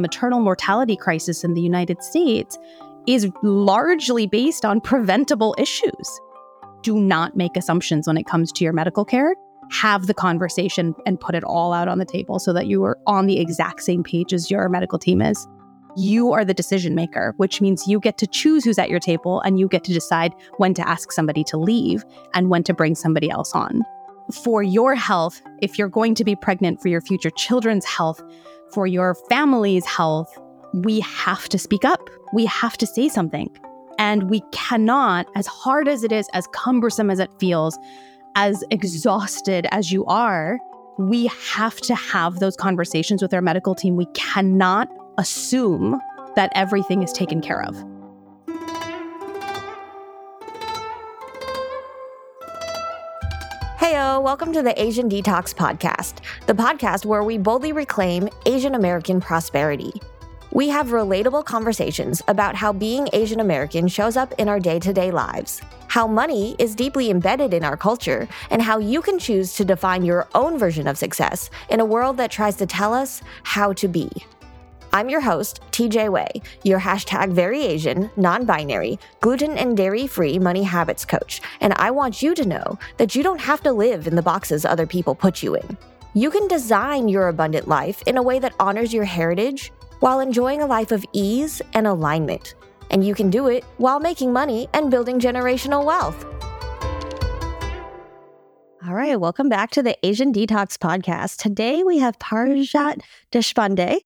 maternal mortality crisis in the United States is largely based on preventable issues. Do not make assumptions when it comes to your medical care. Have the conversation and put it all out on the table so that you are on the exact same page as your medical team is. You are the decision maker, which means you get to choose who's at your table and you get to decide when to ask somebody to leave and when to bring somebody else on. For your health, if you're going to be pregnant, for your future children's health, for your family's health, we have to speak up. We have to say something. And we cannot, as hard as it is, as cumbersome as it feels, as exhausted as you are, we have to have those conversations with our medical team. We cannot assume that everything is taken care of. Heyo, welcome to the Asian Detox Podcast, the podcast where we boldly reclaim Asian American prosperity. We have relatable conversations about how being Asian American shows up in our day to day lives, how money is deeply embedded in our culture, and how you can choose to define your own version of success in a world that tries to tell us how to be. I'm your host, TJ Wey, your hashtag very Asian, non binary, gluten and dairy free money habits coach, and I want you to know that you don't have to live in the boxes other people put you in. You can design your abundant life in a way that honors your heritage while enjoying a life of ease and alignment. And you can do it while making money and building generational wealth. All right, welcome back to the Asian Detox Podcast. Today we have Parijat Deshpande,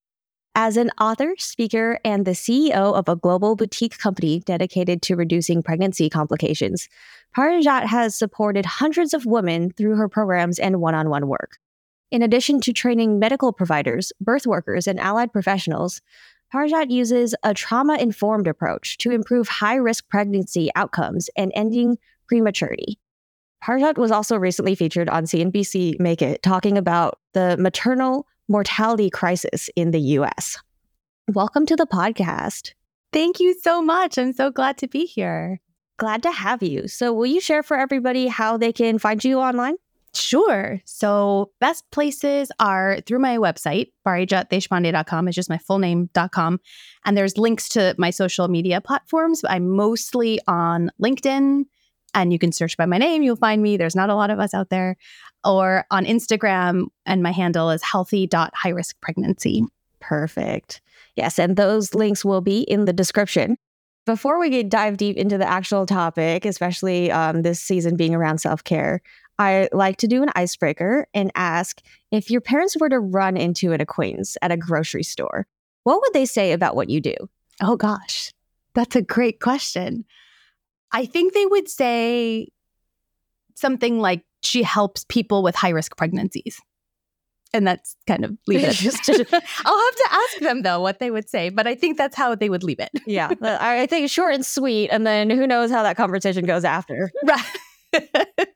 as an author, speaker, and the CEO of a global boutique company dedicated to reducing pregnancy complications, Parijat has supported hundreds of women through her programs and one on one work. In addition to training medical providers, birth workers, and allied professionals, Parijat uses a trauma informed approach to improve high risk pregnancy outcomes and ending prematurity. Parijat was also recently featured on CNBC Make It talking about the maternal mortality crisis in the US. Welcome to the podcast. Thank you so much. I'm so glad to be here. Glad to have you. So, will you share for everybody how they can find you online? Sure. So, best places are through my website, parijatdeshpande.com, is just my full name.com. And there's links to my social media platforms. I'm mostly on LinkedIn, and you can search by my name. You'll find me. There's not a lot of us out there. Or on Instagram, and my handle is healthy.highriskpregnancy. Perfect. Yes. And those links will be in the description. Before we get dive deep into the actual topic, especially um, this season being around self care, I like to do an icebreaker and ask if your parents were to run into an acquaintance at a grocery store, what would they say about what you do? Oh, gosh, that's a great question. I think they would say something like she helps people with high risk pregnancies. And that's kind of leave it just. I'll have to ask them though what they would say, but I think that's how they would leave it. yeah, I think short and sweet, and then who knows how that conversation goes after. Right.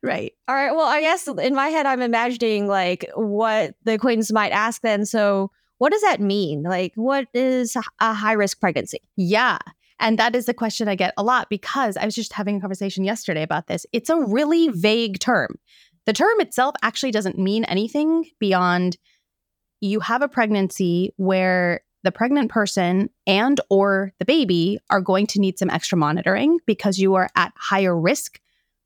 right. All right. Well, I guess in my head, I'm imagining like what the acquaintance might ask then. So, what does that mean? Like, what is a high risk pregnancy? Yeah. And that is a question I get a lot because I was just having a conversation yesterday about this. It's a really vague term. The term itself actually doesn't mean anything beyond you have a pregnancy where the pregnant person and or the baby are going to need some extra monitoring because you are at higher risk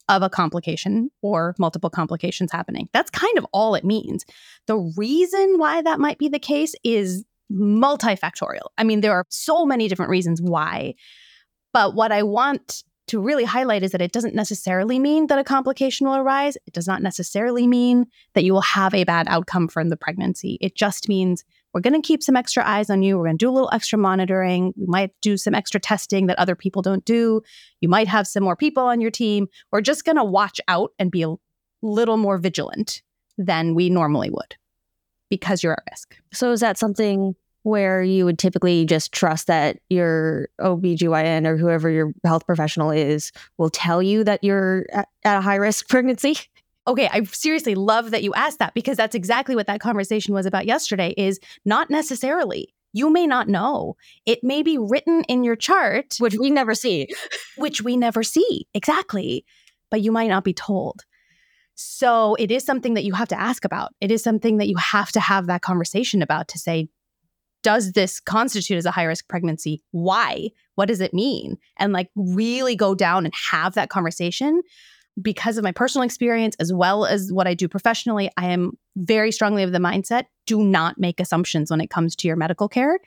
of a complication or multiple complications happening. That's kind of all it means. The reason why that might be the case is multifactorial. I mean, there are so many different reasons why. But what I want to really highlight is that it doesn't necessarily mean that a complication will arise. It does not necessarily mean that you will have a bad outcome from the pregnancy. It just means we're going to keep some extra eyes on you. We're going to do a little extra monitoring. We might do some extra testing that other people don't do. You might have some more people on your team. We're just going to watch out and be a little more vigilant than we normally would because you're at risk. So, is that something where you would typically just trust that your OBGYN or whoever your health professional is will tell you that you're at, a high risk pregnancy? Okay, I seriously love that you asked that because that's exactly what that conversation was about yesterday is not necessarily. You may not know. It may be written in your chart, which we never see. which we never see. Exactly. But you might not be told. So it is something that you have to ask about. It is something that you have to have that conversation about to say, does this constitute as a high risk pregnancy? Why? What does it mean? And like really go down and have that conversation. Because of my personal experience, as well as what I do professionally, I am very strongly of the mindset do not make assumptions when it comes to your medical care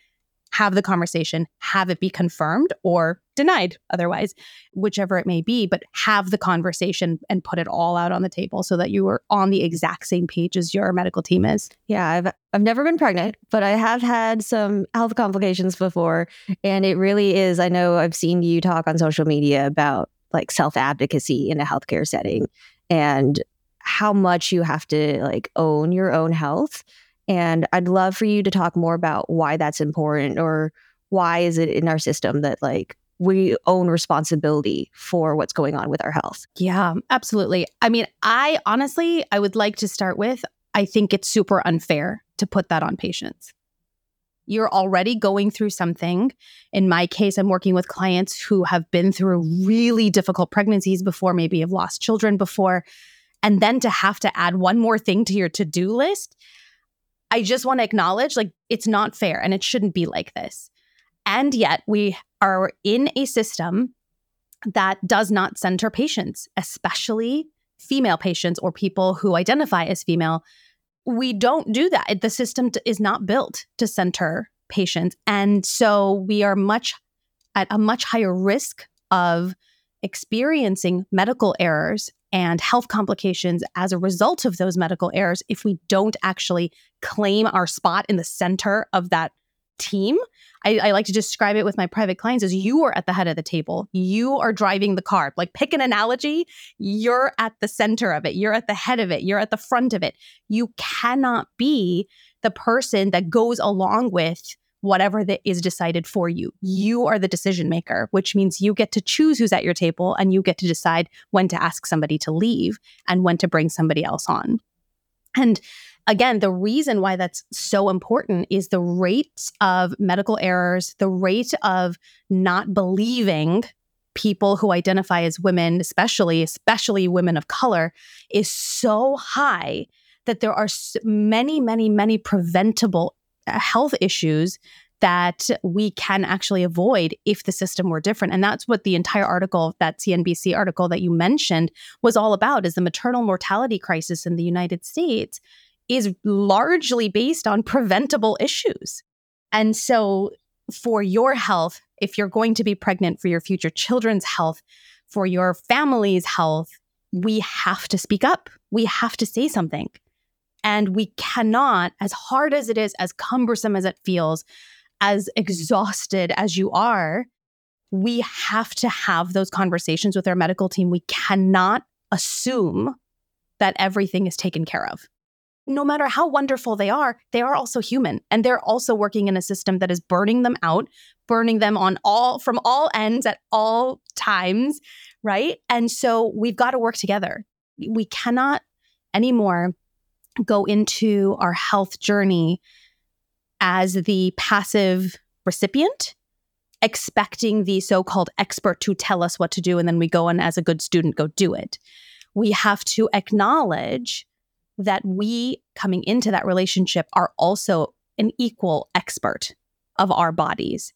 have the conversation, have it be confirmed or denied otherwise, whichever it may be, but have the conversation and put it all out on the table so that you are on the exact same page as your medical team is. Yeah, I've I've never been pregnant, but I have had some health complications before and it really is I know I've seen you talk on social media about like self-advocacy in a healthcare setting and how much you have to like own your own health and I'd love for you to talk more about why that's important or why is it in our system that like we own responsibility for what's going on with our health. Yeah, absolutely. I mean, I honestly, I would like to start with I think it's super unfair to put that on patients. You're already going through something. In my case, I'm working with clients who have been through really difficult pregnancies before, maybe have lost children before. And then to have to add one more thing to your to do list, I just want to acknowledge like it's not fair and it shouldn't be like this. And yet we are in a system that does not center patients, especially female patients or people who identify as female. We don't do that. The system is not built to center patients. And so we are much at a much higher risk of experiencing medical errors and health complications as a result of those medical errors if we don't actually claim our spot in the center of that team. I, I, like to describe it with my private clients as you are at the head of the table. You are driving the car. Like pick an analogy, you're at the center of it. You're at the head of it. You're at the front of it. You cannot be the person that goes along with whatever that is decided for you. You are the decision maker, which means you get to choose who's at your table and you get to decide when to ask somebody to leave and when to bring somebody else on. And again, the reason why that's so important is the rate of medical errors, the rate of not believing people who identify as women, especially especially women of color, is so high that there are many, many, many preventable Uh, health issues that we can actually avoid if the system were different. And that's what the entire article that CNBC article that you mentioned was all about is the maternal mortality crisis in the United States is largely based on preventable issues. And so for your health if you're going to be pregnant for your future children's health for your family's health we have to speak up. We have to say something and we cannot, as hard as it is, as cumbersome as it feels, as exhausted as you are, we have to have those conversations with our medical team. We cannot assume that everything is taken care of. No matter how wonderful they are, they are also human and they're also working in a system that is burning them out, burning them on all from all ends at all times, right? And so we've got to work together. We cannot anymore go into our health journey as the passive recipient, expecting the so called expert to tell us what to do, and then we go and, as a good student, go do it. We have to acknowledge that we, coming into that relationship, are also an equal expert of our bodies.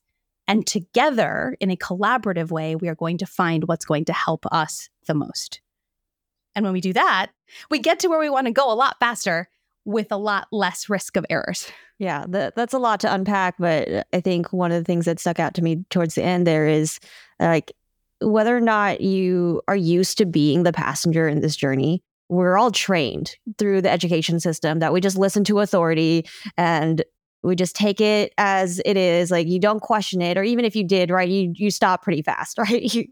And together, in a collaborative way, we are going to find what's going to help us the most. And when we do that, we get to where we want to go a lot faster with a lot less risk of errors. Yeah, the, that's a lot to unpack. But uh, I think one of the things that stuck out to me towards the end there is like whether or not you are used to being the passenger in this journey. We're all trained through the education system that we just listen to authority and we just take it as it is like you don't question it or even if you did right you you stop pretty fast right you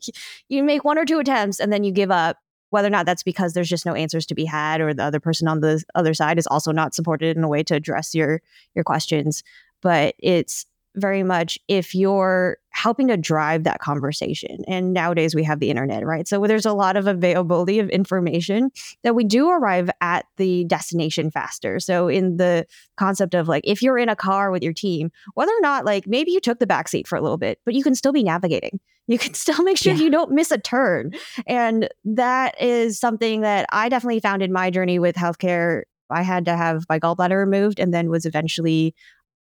you make one or two attempts and then you give up whether or not that's because there's just no answers to be had or the other person on the other side is also not supported in a way to address your your questions. But it's very much if you're helping to drive that conversation. And nowadays we have the internet, right? So there's a lot of availability of information that we do arrive at the destination faster. So in the concept of like if you're in a car with your team, whether or not like maybe you took the back seat for a little bit, but you can still be navigating. You can still make sure yeah. you don't miss a turn. And that is something that I definitely found in my journey with healthcare I had to have my gallbladder removed and then was eventually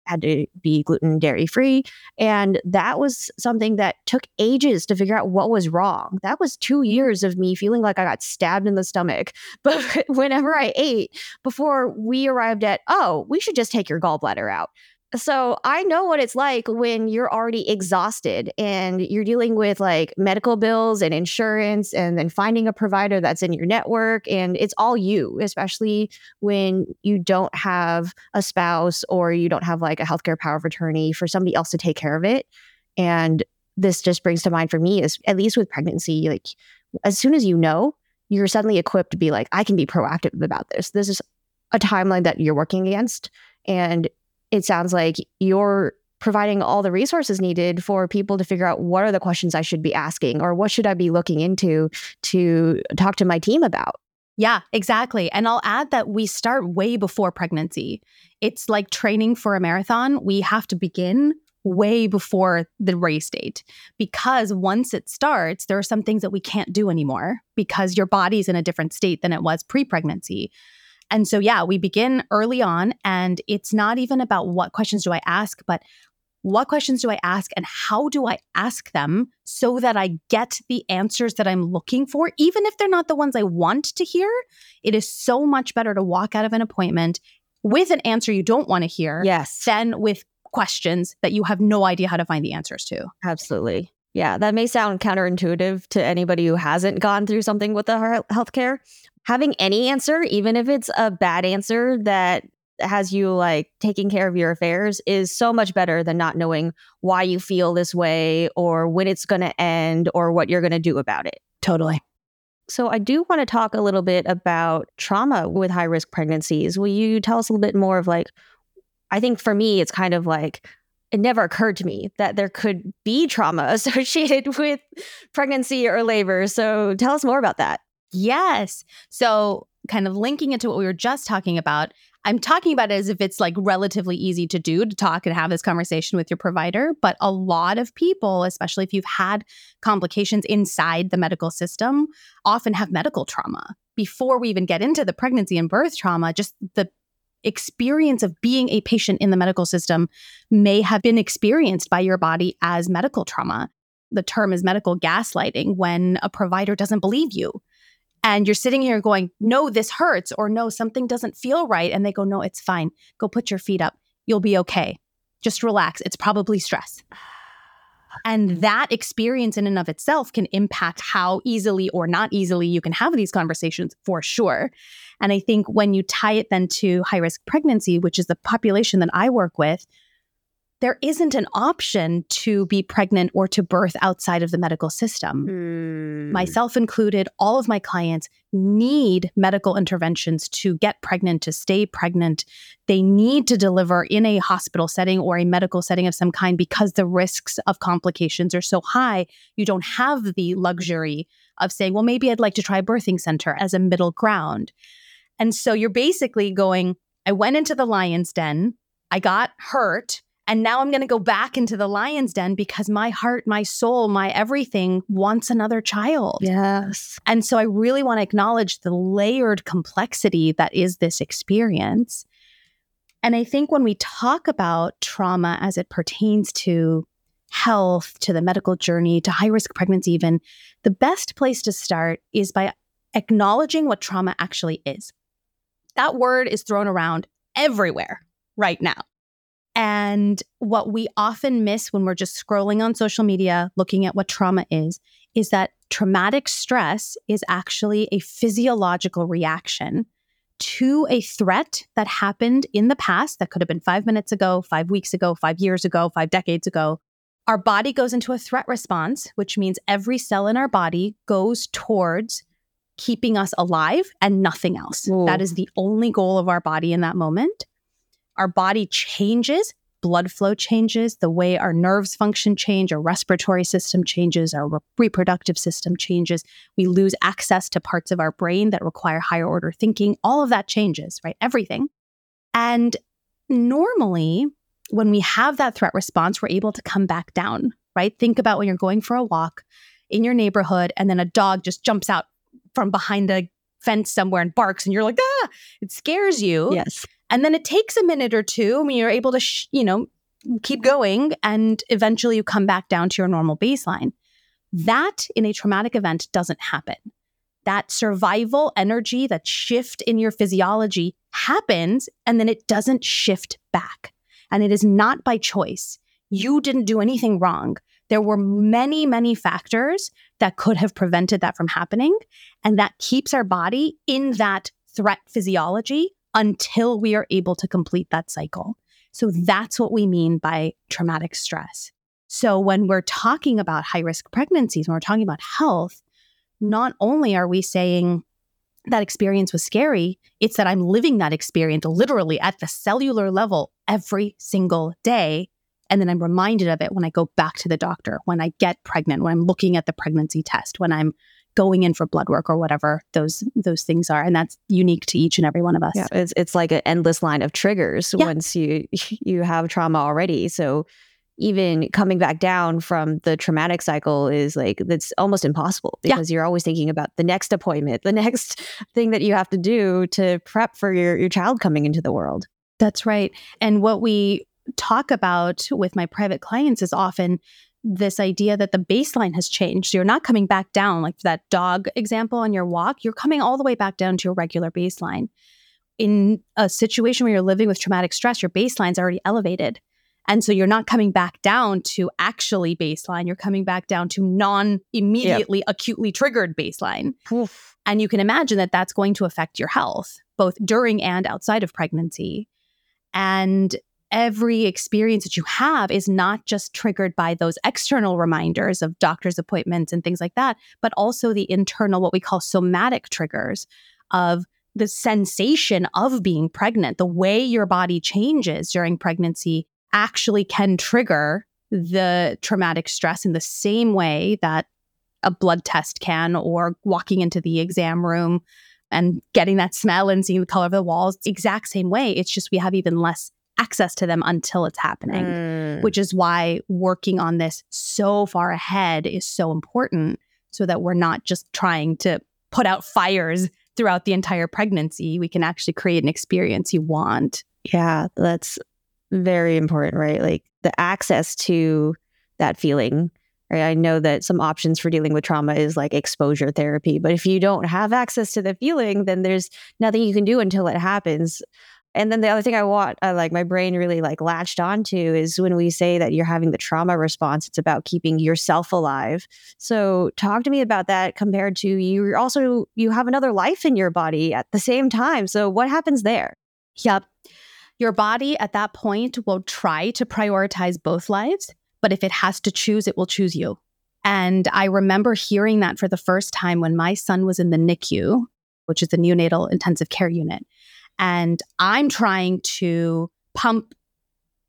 had to be gluten dairy free. And that was something that took ages to figure out what was wrong. That was two years of me feeling like I got stabbed in the stomach. But whenever I ate, before we arrived at, oh, we should just take your gallbladder out. So I know what it's like when you're already exhausted and you're dealing with like medical bills and insurance and then finding a provider that's in your network and it's all you, especially when you don't have a spouse or you don't have like a healthcare power of attorney for somebody else to take care of it. And this just brings to mind for me is at least with pregnancy, like as soon as you know, you're suddenly equipped to be like, I can be proactive about this. This is a timeline that you're working against. And it sounds like you're providing all the resources needed for people to figure out what are the questions I should be asking or what should I be looking into to talk to my team about. Yeah, exactly. And I'll add that we start way before pregnancy. It's like training for a marathon. We have to begin way before the race date because once it starts, there are some things that we can't do anymore because your body's in a different state than it was pre pregnancy. And so, yeah, we begin early on, and it's not even about what questions do I ask, but what questions do I ask and how do I ask them so that I get the answers that I'm looking for, even if they're not the ones I want to hear? It is so much better to walk out of an appointment with an answer you don't want to hear yes. than with questions that you have no idea how to find the answers to. Absolutely. Yeah, that may sound counterintuitive to anybody who hasn't gone through something with the healthcare, having any answer, even if it's a bad answer that has you like taking care of your affairs, is so much better than not knowing why you feel this way or when it's going to end or what you're going to do about it. Totally. So, I do want to talk a little bit about trauma with high risk pregnancies. Will you tell us a little bit more of like, I think for me, it's kind of like, it never occurred to me that there could be trauma associated with pregnancy or labor. So, tell us more about that. Yes. So, kind of linking it to what we were just talking about, I'm talking about it as if it's like relatively easy to do to talk and have this conversation with your provider. But a lot of people, especially if you've had complications inside the medical system, often have medical trauma. Before we even get into the pregnancy and birth trauma, just the experience of being a patient in the medical system may have been experienced by your body as medical trauma. The term is medical gaslighting when a provider doesn't believe you and you're sitting here going, no, this hurts, or no, something doesn't feel right. And they go, no, it's fine. Go put your feet up. You'll be okay. Just relax. It's probably stress. And that experience in and of itself can impact how easily or not easily you can have these conversations for sure. And I think when you tie it then to high risk pregnancy, which is the population that I work with, there isn't an option to be pregnant or to birth outside of the medical system. Mm. Myself included, all of my clients need medical interventions to get pregnant, to stay pregnant. They need to deliver in a hospital setting or a medical setting of some kind because the risks of complications are so high. You don't have the luxury of saying, well, maybe I'd like to try a birthing center as a middle ground. And so you're basically going, I went into the lion's den, I got hurt and now I'm going to go back into the lion's den because my heart, my soul, my everything wants another child. Yes. And so I really want to acknowledge the layered complexity that is this experience. And I think when we talk about trauma as it pertains to health, to the medical journey, to high risk pregnancy, even, the best place to start is by acknowledging what trauma actually is. That word is thrown around everywhere right now. And what we often miss when we're just scrolling on social media, looking at what trauma is, is that traumatic stress is actually a physiological reaction to a threat that happened in the past that could have been five minutes ago, five weeks ago, five years ago, five decades ago. Our body goes into a threat response, which means every cell in our body goes towards keeping us alive and nothing else. Ooh. That is the only goal of our body in that moment our body changes, blood flow changes, the way our nerves function change, our respiratory system changes, our re- reproductive system changes. We lose access to parts of our brain that require higher order thinking. All of that changes, right? Everything. And normally, when we have that threat response, we're able to come back down, right? Think about when you're going for a walk in your neighborhood and then a dog just jumps out from behind a fence somewhere and barks and you're like, ah, it scares you. Yes. And then it takes a minute or two. I you're able to, sh- you know, keep going and eventually you come back down to your normal baseline. That in a traumatic event doesn't happen. That survival energy, that shift in your physiology happens and then it doesn't shift back. And it is not by choice. You didn't do anything wrong. There were many, many factors that could have prevented that from happening. And that keeps our body in that threat physiology until we are able to complete that cycle. So that's what we mean by traumatic stress. So when we're talking about high risk pregnancies, when we're talking about health, not only are we saying that experience was scary, it's that I'm living that experience literally at the cellular level every single day. And then I'm reminded of it when I go back to the doctor, when I get pregnant, when I'm looking at the pregnancy test, when I'm going in for blood work or whatever those those things are. And that's unique to each and every one of us. Yeah it's, it's like an endless line of triggers yeah. once you you have trauma already. So even coming back down from the traumatic cycle is like that's almost impossible because yeah. you're always thinking about the next appointment the next thing that you have to do to prep for your your child coming into the world. That's right. And what we talk about with my private clients is often this idea that the baseline has changed. You're not coming back down, like that dog example on your walk, you're coming all the way back down to your regular baseline. In a situation where you're living with traumatic stress, your baseline's already elevated. And so you're not coming back down to actually baseline, you're coming back down to non immediately yep. acutely triggered baseline. Oof. And you can imagine that that's going to affect your health, both during and outside of pregnancy. And every experience that you have is not just triggered by those external reminders of doctor's appointments and things like that, but also the internal, what we call somatic triggers of the sensation of being pregnant, the way your body changes during pregnancy actually can trigger the traumatic stress in the same way that a blood test can or walking into the exam room and getting that smell and seeing the color of the walls. Exact same way. It's just we have even less access to them until it's happening, mm. which is why working on this so far ahead is so important so that we're not just trying to put out fires throughout the entire pregnancy. We can actually create an experience you want. Yeah, that's very important, right? Like the access to that feeling. Right? I know that some options for dealing with trauma is like exposure therapy, but if you don't have access to the feeling, then there's nothing you can do until it happens. And then the other thing I want, I like my brain really like latched onto is when we say that you're having the trauma response, it's about keeping yourself alive. So talk to me about that compared to you also you have another life in your body at the same time. So what happens there? Yep. Your body at that point will try to prioritize both lives, but if it has to choose, it will choose you. And I remember hearing that for the first time when my son was in the NICU, which is the neonatal intensive care unit and I'm trying to pump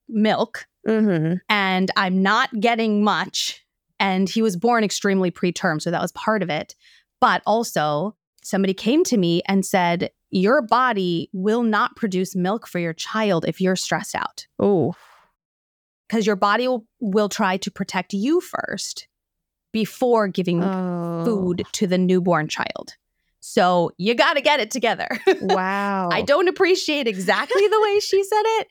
milk mm-hmm. and I'm not getting much. And he was born extremely preterm. So that was part of it. But also, somebody came to me and said, Your body will not produce milk for your child if you're stressed out. Oh. Because your body will, will try to protect you first before giving oh. food to the newborn child. So you got to get it together. Wow. I don't appreciate exactly the way she said it,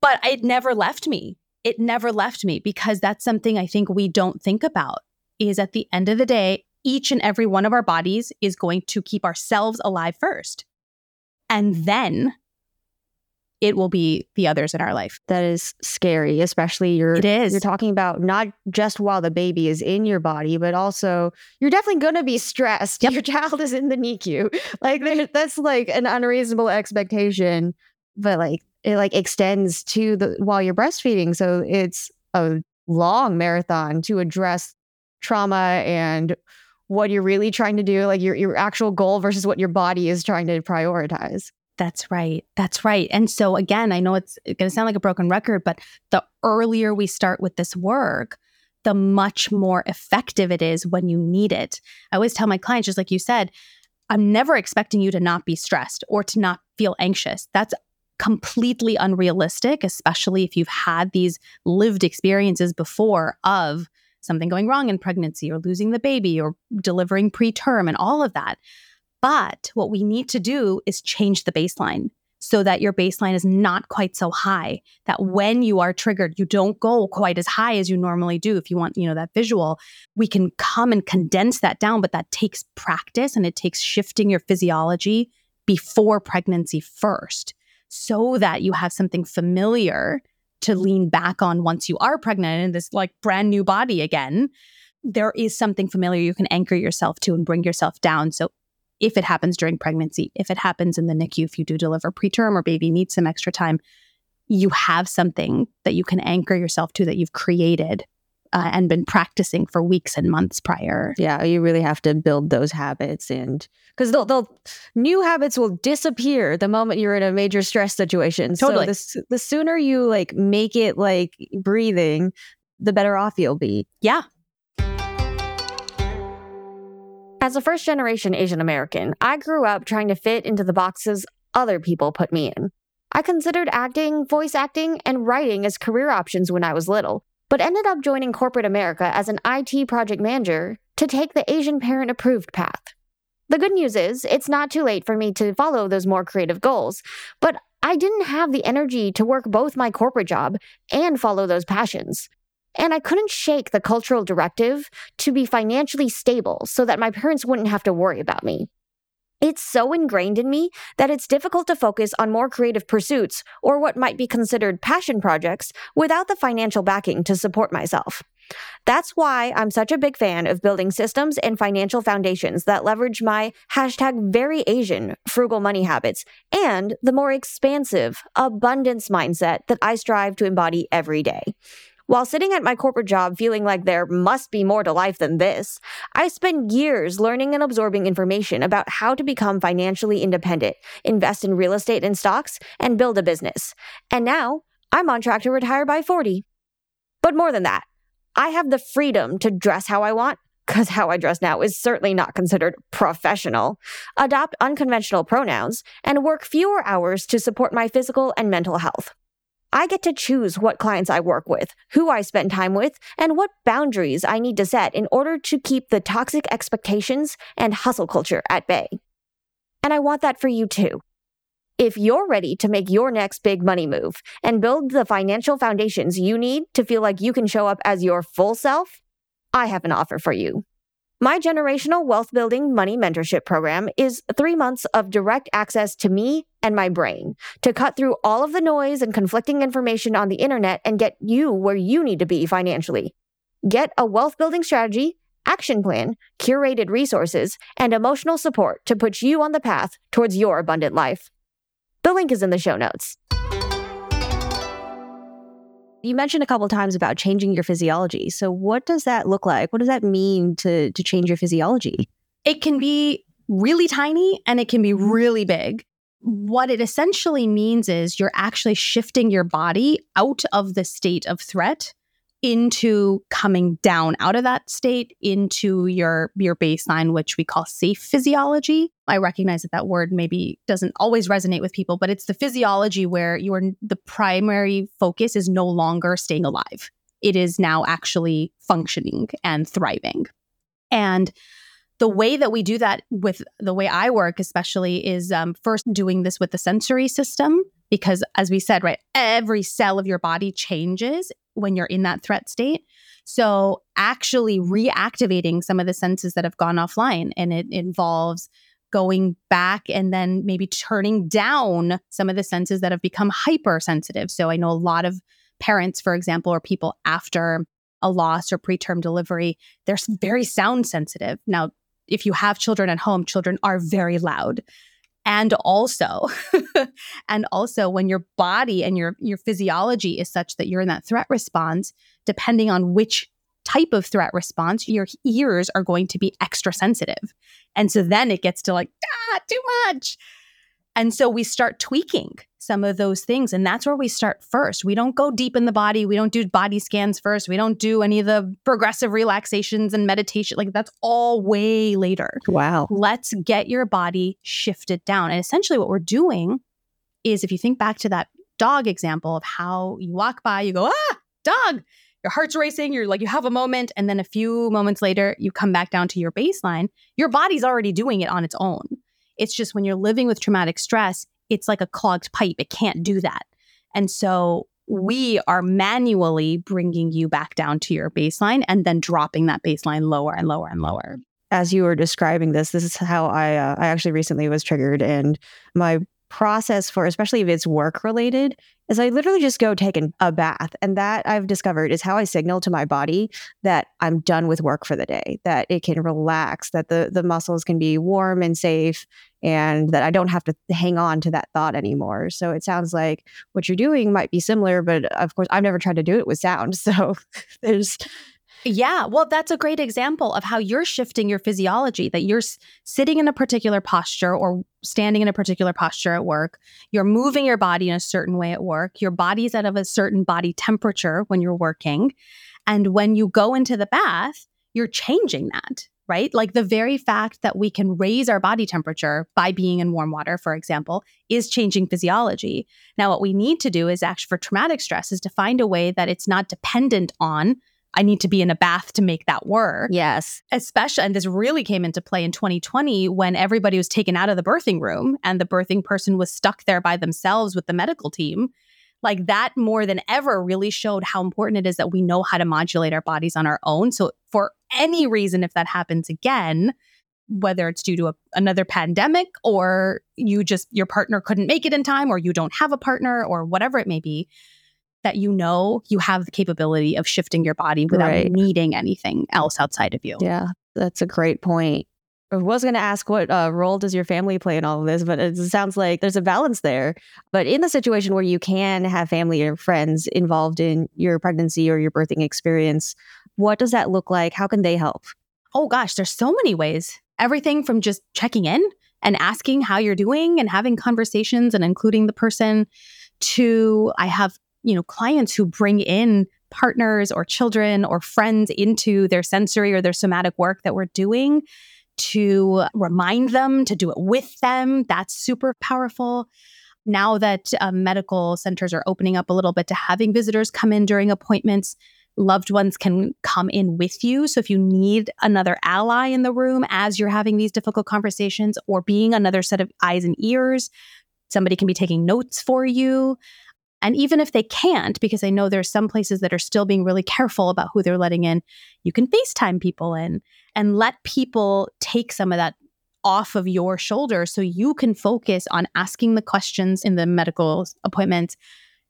but it never left me. It never left me because that's something I think we don't think about is at the end of the day, each and every one of our bodies is going to keep ourselves alive first. And then it will be the others in our life. That is scary, especially you're it is. you're talking about not just while the baby is in your body, but also you're definitely going to be stressed. Yep. Your child is in the NICU. Like that's like an unreasonable expectation, but like it like extends to the while you're breastfeeding. So it's a long marathon to address trauma and what you're really trying to do, like your your actual goal versus what your body is trying to prioritize. That's right. That's right. And so, again, I know it's going to sound like a broken record, but the earlier we start with this work, the much more effective it is when you need it. I always tell my clients, just like you said, I'm never expecting you to not be stressed or to not feel anxious. That's completely unrealistic, especially if you've had these lived experiences before of something going wrong in pregnancy or losing the baby or delivering preterm and all of that. But what we need to do is change the baseline. so that your baseline is not quite so high that when you are triggered you don't go quite as high as you normally do if you want you know that visual we can come and condense that down but that takes practice and it takes shifting your physiology before pregnancy first so that you have something familiar to lean back on once you are pregnant in this like brand new body again there is something familiar you can anchor yourself to and bring yourself down so if it happens during pregnancy, if it happens in the NICU, if you do deliver preterm or baby needs some extra time, you have something that you can anchor yourself to that you've created uh, and been practicing for weeks and months prior. Yeah, you really have to build those habits, and because they'll, they'll new habits will disappear the moment you're in a major stress situation. Totally. So the, the sooner you like make it like breathing, the better off you'll be. Yeah, As a first generation Asian American, I grew up trying to fit into the boxes other people put me in. I considered acting, voice acting, and writing as career options when I was little, but ended up joining corporate America as an IT project manager to take the Asian parent approved path. The good news is, it's not too late for me to follow those more creative goals, but I didn't have the energy to work both my corporate job and follow those passions. And I couldn't shake the cultural directive to be financially stable so that my parents wouldn't have to worry about me. It's so ingrained in me that it's difficult to focus on more creative pursuits or what might be considered passion projects without the financial backing to support myself. That's why I'm such a big fan of building systems and financial foundations that leverage my hashtag very Asian frugal money habits and the more expansive abundance mindset that I strive to embody every day. While sitting at my corporate job feeling like there must be more to life than this, I spent years learning and absorbing information about how to become financially independent, invest in real estate and stocks, and build a business. And now I'm on track to retire by 40. But more than that, I have the freedom to dress how I want because how I dress now is certainly not considered professional, adopt unconventional pronouns, and work fewer hours to support my physical and mental health. I get to choose what clients I work with, who I spend time with, and what boundaries I need to set in order to keep the toxic expectations and hustle culture at bay. And I want that for you too. If you're ready to make your next big money move and build the financial foundations you need to feel like you can show up as your full self, I have an offer for you. My generational wealth building money mentorship program is three months of direct access to me and my brain to cut through all of the noise and conflicting information on the internet and get you where you need to be financially. Get a wealth building strategy, action plan, curated resources, and emotional support to put you on the path towards your abundant life. The link is in the show notes. You mentioned a couple times about changing your physiology. So what does that look like? What does that mean to to change your physiology? It can be really tiny and it can be really big. What it essentially means is you're actually shifting your body out of the state of threat into coming down out of that state into your your baseline which we call safe physiology. I recognize that that word maybe doesn't always resonate with people but it's the physiology where your the primary focus is no longer staying alive. It is now actually functioning and thriving. And the way that we do that with the way i work especially is um, first doing this with the sensory system because as we said right every cell of your body changes when you're in that threat state. So, actually reactivating some of the senses that have gone offline, and it involves going back and then maybe turning down some of the senses that have become hypersensitive. So, I know a lot of parents, for example, or people after a loss or preterm delivery, they're very sound sensitive. Now, if you have children at home, children are very loud. And also and also when your body and your your physiology is such that you're in that threat response depending on which type of threat response your ears are going to be extra sensitive. And so then it gets to like ah too much and so we start tweaking some of those things. And that's where we start first. We don't go deep in the body. We don't do body scans first. We don't do any of the progressive relaxations and meditation. Like that's all way later. Wow. Let's get your body shifted down. And essentially, what we're doing is if you think back to that dog example of how you walk by, you go, ah, dog. Your heart's racing, you're like, you have a moment, and then a few moments later, you come back down to your baseline. Your body's already doing it on its own. It's just when you're living with traumatic stress, it's like a clogged pipe. It can't do that. And so we are manually bringing you back down to your baseline and then dropping that baseline lower and lower and lower. As you were describing this, this is how I uh, I actually recently was triggered, and my process for especially if it's work related is I literally just go take an, a bath. And that I've discovered is how I signal to my body that I'm done with work for the day, that it can relax, that the, the muscles can be warm and safe, and that I don't have to hang on to that thought anymore. So it sounds like what you're doing might be similar, but of course, I've never tried to do it with sound. So there's yeah, well, that's a great example of how you're shifting your physiology, that you're s- sitting in a particular posture or standing in a particular posture at work. You're moving your body in a certain way at work. Your body's out of a certain body temperature when you're working. And when you go into the bath, you're changing that, right? Like the very fact that we can raise our body temperature by being in warm water, for example, is changing physiology. Now, what we need to do is actually for traumatic stress is to find a way that it's not dependent on I need to be in a bath to make that work. yes, Especially, and this really came into play in 2020 when everybody was taken out of the birthing room and the birthing person was stuck there by themselves with the medical team. Like that more than ever really showed how important it is that we know how to modulate our bodies on our own. So, for any reason, if that happens again, whether it's due to a, another pandemic or you just, your partner couldn't make it in time or you don't have a partner or whatever it may be, that you know you have the capability of shifting your body without Right. needing anything else outside of you. yeah, that's a great point. I was going to ask what uh, role does your family play in all of this, but it sounds like there's a balance there. But in the situation where you can have family or friends involved in your pregnancy or your birthing experience, what does that look like? How can they help? Oh gosh, there's so many ways. Everything from just checking in and asking how you're doing and having conversations and including the person to I have, you know, clients who bring in partners or children or friends into their sensory or their somatic work that we're doing to remind them to do it with them. That's super powerful. Now that um, medical centers are opening up a little bit to having visitors come in during appointments, loved ones can come in with you. So if you need another ally in the room as you're having these difficult conversations or being another set of eyes and ears, somebody can be taking notes for you. And even if they can't, because I know there's some places that are still being really careful about who they're letting in, you can FaceTime people in and let people take some of that off of your shoulder so you can focus on asking the questions in the medical appointments.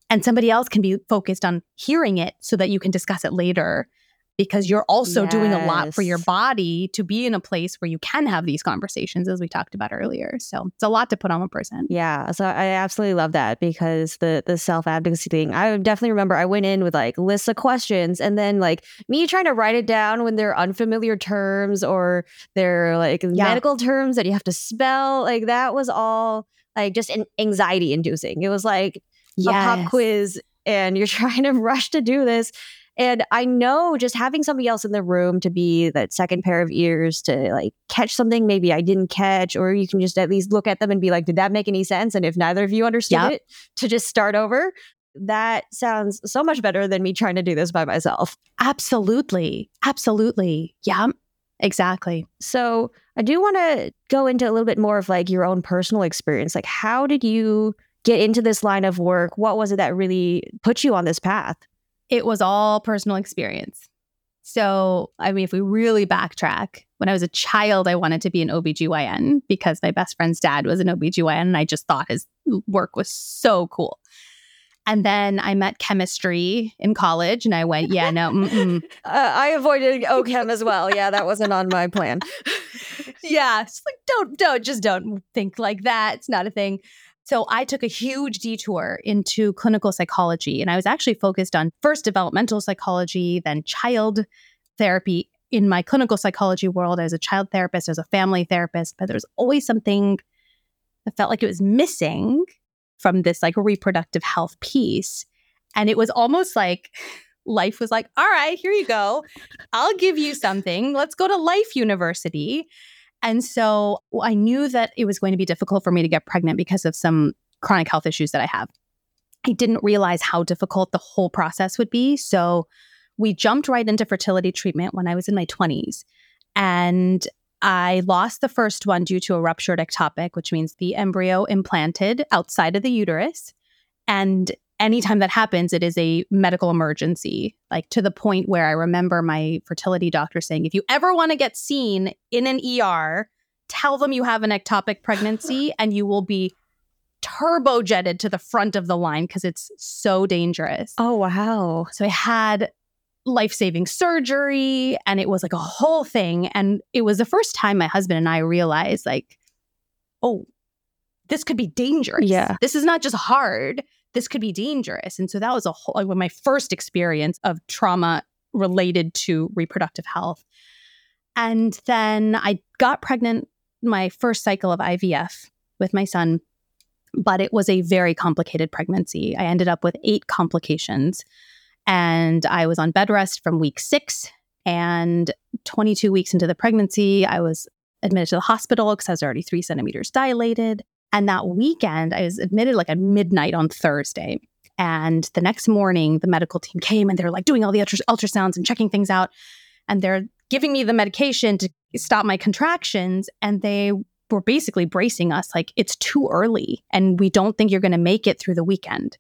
And somebody else can be focused on hearing it so that you can discuss it later because you're also doing a lot for your body to be in a place where you can have these conversations as we talked about earlier so it's a lot to put on one person Yeah, so I absolutely love that because the the self advocacy thing. I definitely remember I went in with like lists of questions, and then like me trying to write it down when they're unfamiliar terms or they're like medical terms that you have to spell. Like that was all like just an anxiety inducing. It was like a pop quiz, and you're trying to rush to do this. And I know just having somebody else in the room to be that second pair of ears to like catch something maybe I didn't catch, or you can just at least look at them and be like, did that make any sense? And if neither of you understood Yep. it, to just start over. That sounds so much better than me trying to do this by myself. absolutely absolutely yeah exactly So I do want to go into a little bit more of like your own personal experience. Like, how did you get into this line of work? What was it that really put you on this path? It was all personal experience. So, I mean, if we really backtrack, when I was a child, I wanted to be an OBGYN because my best friend's dad was an OBGYN and I just thought his work was so cool. And then I met chemistry in college and I went, yeah, no. Uh, I avoided OChem as well. Yeah, that wasn't on my plan. yeah, it's like don't don't just don't think like that. It's not a thing. So I took a huge detour into clinical psychology and I was actually focused on first developmental psychology, then child therapy. In my clinical psychology world, as a child therapist, as a family therapist, but there was always something that felt like it was missing from this like reproductive health piece. And it was almost like life was like, all right, here you go. I'll give you something. Let's go to Life University. And so I knew that it was going to be difficult for me to get pregnant because of some chronic health issues that I have. I didn't realize how difficult the whole process would be. So we jumped right into fertility treatment when I was in my 20s. And I lost the first one due to a ruptured ectopic, which means the embryo implanted outside of the uterus. And anytime that happens, it is a medical emergency, like to the point where I remember my fertility doctor saying, if you ever want to get seen in an ER, tell them you have an ectopic pregnancy and you will be turbo jetted to the front of the line because it's so dangerous. Oh, wow. So I had life saving surgery and it was like a whole thing. And it was the first time my husband and I realized, like, oh, this could be dangerous. Yeah. This is not just hard, this could be dangerous. And so that was a whole, like, my first experience of trauma related to reproductive health. And then I got pregnant my first cycle of IVF with my son, but it was a very complicated pregnancy. I ended up with eight complications. And I was on bed rest from week six. And 22 weeks into the pregnancy, I was admitted to the hospital because I was already three centimeters dilated. And that weekend, I was admitted like at midnight on Thursday. And the next morning, the medical team came and they're like doing all the ultras- ultrasounds and checking things out. And they're giving me the medication to stop my contractions. And they were basically bracing us like, it's too early and we don't think you're going to make it through the weekend.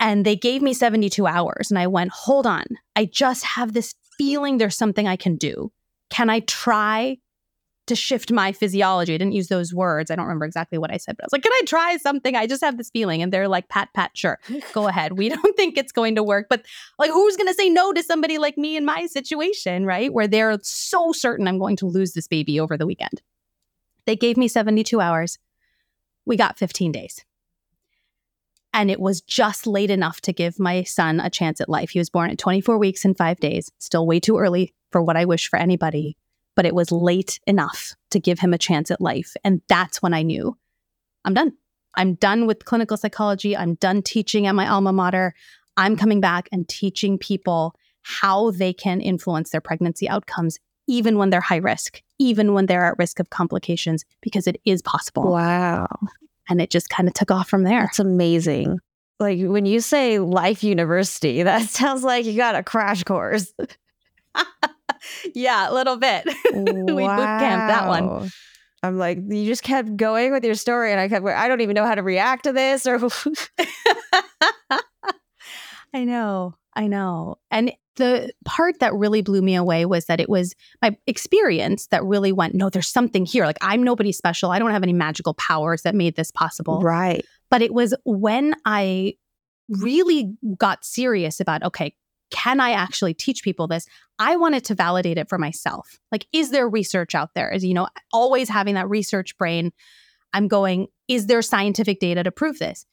And they gave me 72 hours. And I went, hold on. I just have this feeling there's something I can do. Can I try to shift my physiology? I didn't use those words. I don't remember exactly what I said, but I was like, can I try something? I just have this feeling. And they're like, pat, pat, sure, go ahead. We don't think it's going to work. But like, who's going to say no to somebody like me in my situation, right? Where they're so certain I'm going to lose this baby over the weekend. They gave me 72 hours. We got 15 days and it was just late enough to give my son a chance at life. He was born at 24 weeks and five days, still way too early for what I wish for anybody, but it was late enough to give him a chance at life. And that's when I knew I'm done. I'm done with clinical psychology. I'm done teaching at my alma mater. I'm coming back and teaching people how they can influence their pregnancy outcomes, even when they're high risk, even when they're at risk of complications, because it is possible. Wow and it just kind of took off from there. It's amazing. Like when you say life university, that sounds like you got a crash course. yeah, a little bit. we boot camp that one. I'm like, you just kept going with your story, and I kept, I don't even know how to react to this, or. I know, I know, and the part that really blew me away was that it was my experience that really went, no, there's something here. Like, I'm nobody special. I don't have any magical powers that made this possible. Right. But it was when I really got serious about, okay, can I actually teach people this? I wanted to validate it for myself. Like, is there research out there? Is, you know, always having that research brain. I'm going, is there scientific data to prove this?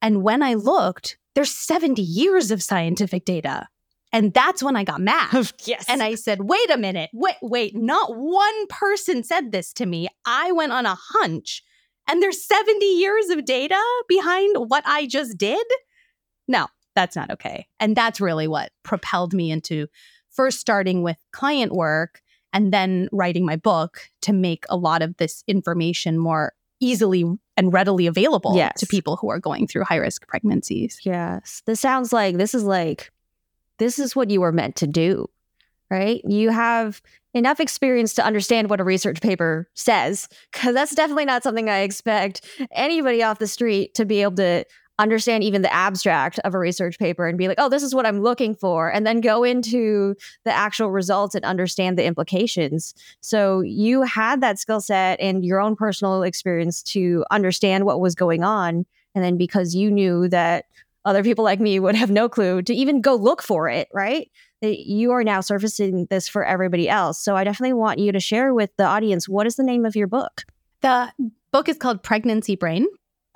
And when I looked, there's 70 years of scientific data. And that's when I got mad. yes. And I said, wait a minute, wait, wait, not one person said this to me. I went on a hunch and there's 70 years of data behind what I just did. No, that's not okay. And that's really what propelled me into first starting with client work and then writing my book to make a lot of this information more easily and readily available yes. to people who are going through high risk pregnancies. Yes. This sounds like this is like this is what you were meant to do, right? You have enough experience to understand what a research paper says, because that's definitely not something I expect anybody off the street to be able to understand even the abstract of a research paper and be like, oh, this is what I'm looking for, and then go into the actual results and understand the implications. So you had that skill set and your own personal experience to understand what was going on. And then because you knew that other people like me would have no clue to even go look for it, right? You are now surfacing this for everybody else. So I definitely want you to share with the audience what is the name of your book? The book is called Pregnancy Brain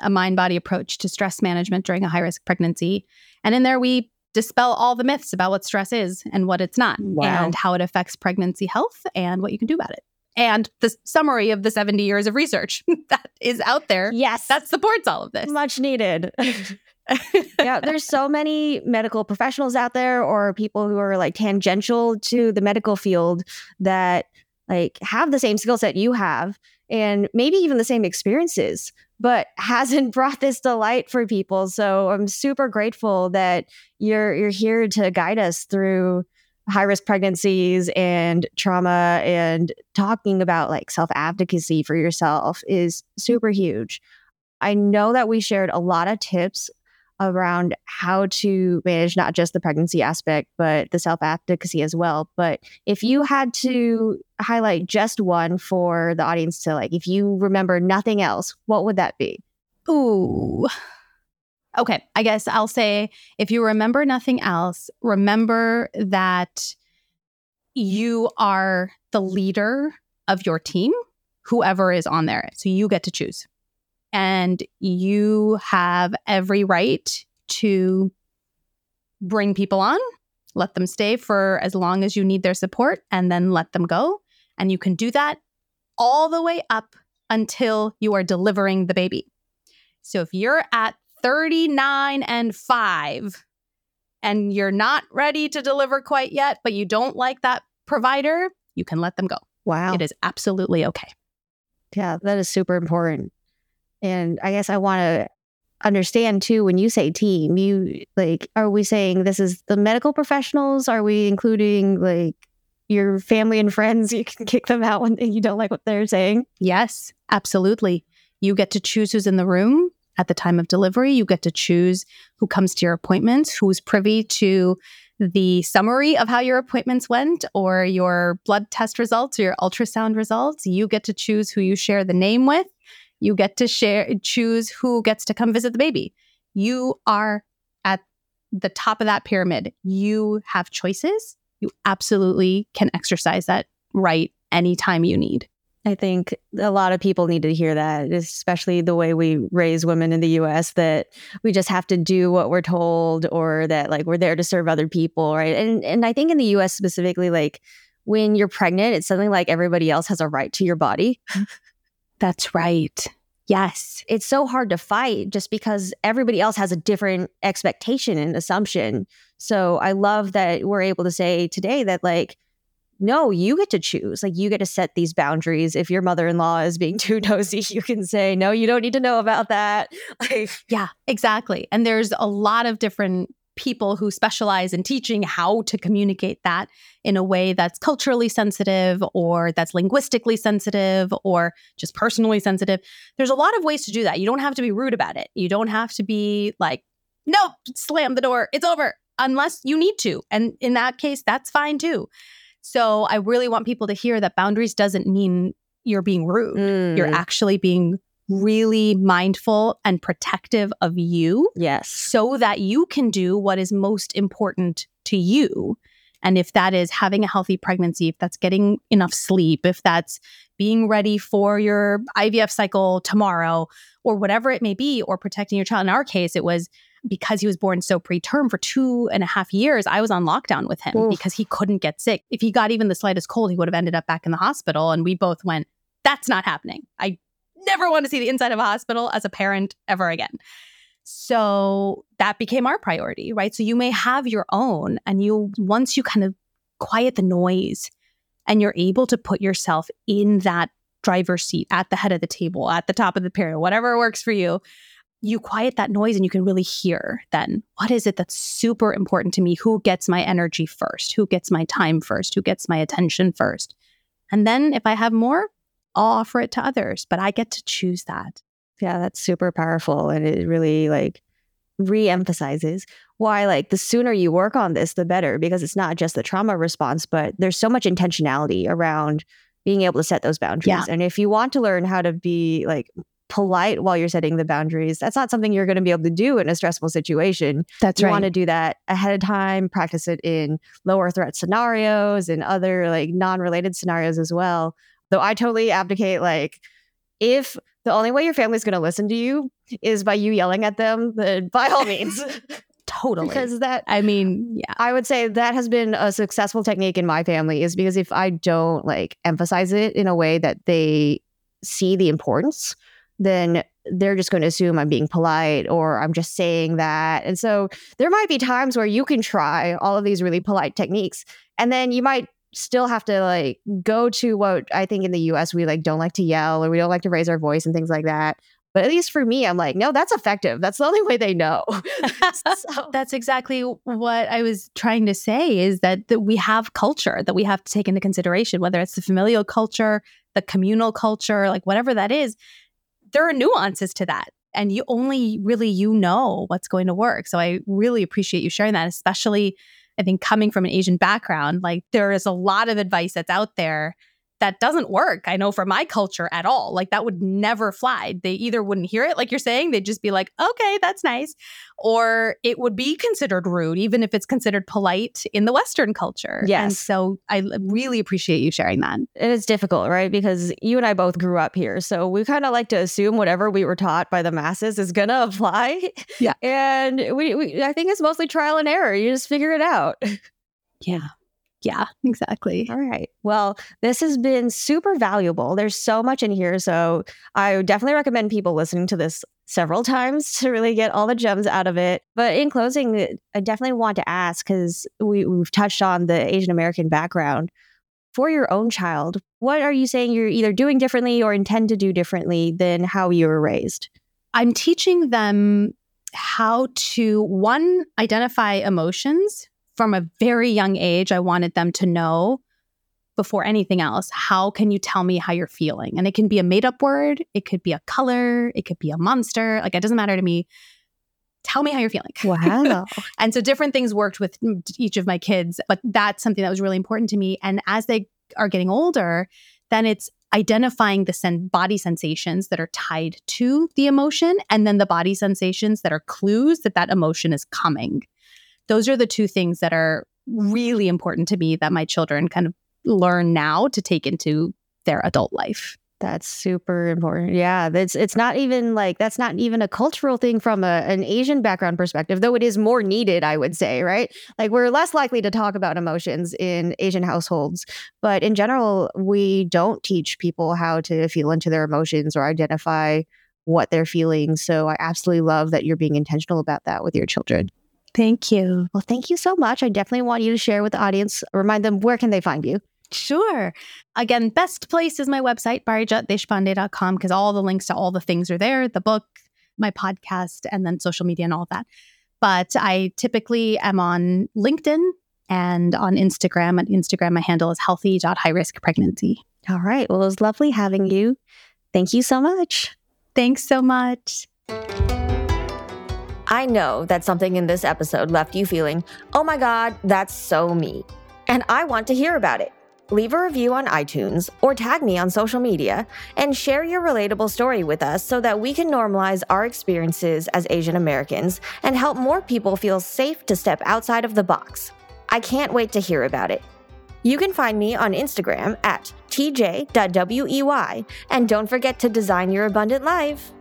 A Mind Body Approach to Stress Management During a High Risk Pregnancy. And in there, we dispel all the myths about what stress is and what it's not, wow. and how it affects pregnancy health and what you can do about it. And the summary of the 70 years of research that is out there. Yes. That supports all of this. Much needed. yeah, there's so many medical professionals out there or people who are like tangential to the medical field that like have the same skill set you have and maybe even the same experiences but hasn't brought this to light for people so i'm super grateful that you're you're here to guide us through high risk pregnancies and trauma and talking about like self advocacy for yourself is super huge. I know that we shared a lot of tips around how to manage not just the pregnancy aspect, but the self advocacy as well. But if you had to highlight just one for the audience to like, if you remember nothing else, what would that be? Ooh. Okay, I guess I'll say if you remember nothing else, remember that you are the leader of your team, whoever is on there. So you get to choose. And you have every right to bring people on, let them stay for as long as you need their support, and then let them go. And you can do that all the way up until you are delivering the baby. So if you're at 39 and 5 and you're not ready to deliver quite yet, but you don't like that provider, you can let them go. Wow. It is absolutely okay. Yeah, that is super important. And I guess I want to understand too when you say team, you like, are we saying this is the medical professionals? Are we including like your family and friends? You can kick them out when you don't like what they're saying. Yes, absolutely. You get to choose who's in the room at the time of delivery. You get to choose who comes to your appointments, who's privy to the summary of how your appointments went or your blood test results or your ultrasound results. You get to choose who you share the name with. You get to share choose who gets to come visit the baby. You are at the top of that pyramid. You have choices. You absolutely can exercise that right anytime you need. I think a lot of people need to hear that, especially the way we raise women in the US, that we just have to do what we're told or that like we're there to serve other people, right? And and I think in the US specifically, like when you're pregnant, it's something like everybody else has a right to your body. That's right. Yes. It's so hard to fight just because everybody else has a different expectation and assumption. So I love that we're able to say today that like no, you get to choose. Like you get to set these boundaries. If your mother-in-law is being too nosy, you can say, "No, you don't need to know about that." Like yeah, exactly. And there's a lot of different people who specialize in teaching how to communicate that in a way that's culturally sensitive or that's linguistically sensitive or just personally sensitive. There's a lot of ways to do that. You don't have to be rude about it. You don't have to be like, "Nope, slam the door. It's over." Unless you need to. And in that case, that's fine too. So I really want people to hear that boundaries doesn't mean you're being rude. Mm. You're actually being really mindful and protective of you. Yes. So that you can do what is most important to you. And if that is having a healthy pregnancy, if that's getting enough sleep, if that's being ready for your IVF cycle tomorrow, or whatever it may be, or protecting your child. In our case, it was because he was born so preterm for two and a half years, I was on lockdown with him Oof. because he couldn't get sick. If he got even the slightest cold, he would have ended up back in the hospital. And we both went, that's not happening. I never want to see the inside of a hospital as a parent ever again. So that became our priority, right? So you may have your own, and you, once you kind of quiet the noise and you're able to put yourself in that driver's seat at the head of the table, at the top of the pyramid, whatever works for you, you quiet that noise and you can really hear then what is it that's super important to me? Who gets my energy first? Who gets my time first? Who gets my attention first? And then if I have more, I'll offer it to others, but I get to choose that. Yeah, that's super powerful. And it really like re-emphasizes why like the sooner you work on this the better because it's not just the trauma response but there's so much intentionality around being able to set those boundaries yeah. and if you want to learn how to be like polite while you're setting the boundaries. That's not something you're going to be able to do in a stressful situation. That's you right. want to do that ahead of time, practice it in lower threat scenarios and other like non-related scenarios as well. Though I totally abdicate like if the only way your family's going to listen to you is by you yelling at them, then by all means. totally. Because that, I mean, yeah. I would say that has been a successful technique in my family is because if I don't like emphasize it in a way that they see the importance, then they're just going to assume I'm being polite or I'm just saying that. And so there might be times where you can try all of these really polite techniques and then you might still have to like go to what I think in the US we like don't like to yell or we don't like to raise our voice and things like that. But at least for me, I'm like, no, that's effective. That's the only way they know. so. That's exactly what I was trying to say is that, that we have culture that we have to take into consideration, whether it's the familial culture, the communal culture, like whatever that is. There are nuances to that and you only really you know what's going to work so i really appreciate you sharing that especially i think coming from an asian background like there is a lot of advice that's out there that doesn't work. I know for my culture at all. Like that would never fly. They either wouldn't hear it, like you're saying, they'd just be like, okay, that's nice. Or it would be considered rude, even if it's considered polite in the Western culture. Yes. And so I really appreciate you sharing that. It is difficult, right? Because you and I both grew up here. So we kind of like to assume whatever we were taught by the masses is going to apply. Yeah. And we, we, I think it's mostly trial and error. You just figure it out. Yeah. Yeah, exactly. All right. Well, this has been super valuable. There's so much in here. So I definitely recommend people listening to this several times to really get all the gems out of it. But in closing, uh, I definitely want to ask because we, we've touched on the Asian American background. For your own child, what are you saying you're either doing differently or intend to do differently than how you were raised? I'm teaching them how to, one, identify emotions from a very young age, I wanted them to know before anything else how can you tell me how you're feeling? And it can be a made up word, it could be a color, it could be a monster. Like, it doesn't matter to me. Tell me how you're feeling. Wow. and so different things worked with each of my kids, but that's something that was really important to me. And as they are getting older, then it's identifying the sen- body sensations that are tied to the emotion and then the body sensations that are clues that that emotion is coming those are the two things that are really important to me that my children kind of learn now to take into their adult life. That's super important. Yeah, it's it's not even like that's not even a cultural thing from a, an Asian background perspective, though it is more needed, I would say, right? Like we're less likely to talk about emotions in Asian households, but in general, we don't teach people how to feel into their emotions or identify what they're feeling. So I absolutely love that you're being intentional about that with your children. Thank you. Well, thank you so much. I definitely want you to share with the audience. Remind them where can they find you? Sure. Again, best place is my website, parijatdeshpande.com, because all the links to all the things are there the book, my podcast, and then social media and all that. But I typically am on LinkedIn and on Instagram. At Instagram, my handle is healthy.highriskpregnancy. All right. Well, it was lovely having you. Thank you so much. Thanks so much. I know that something in this episode left you feeling, oh my God, that's so me. And I want to hear about it. Leave a review on iTunes or tag me on social media and share your relatable story with us so that we can normalize our experiences as Asian Americans and help more people feel safe to step outside of the box. I can't wait to hear about it. You can find me on Instagram at tj.wey and don't forget to design your abundant life.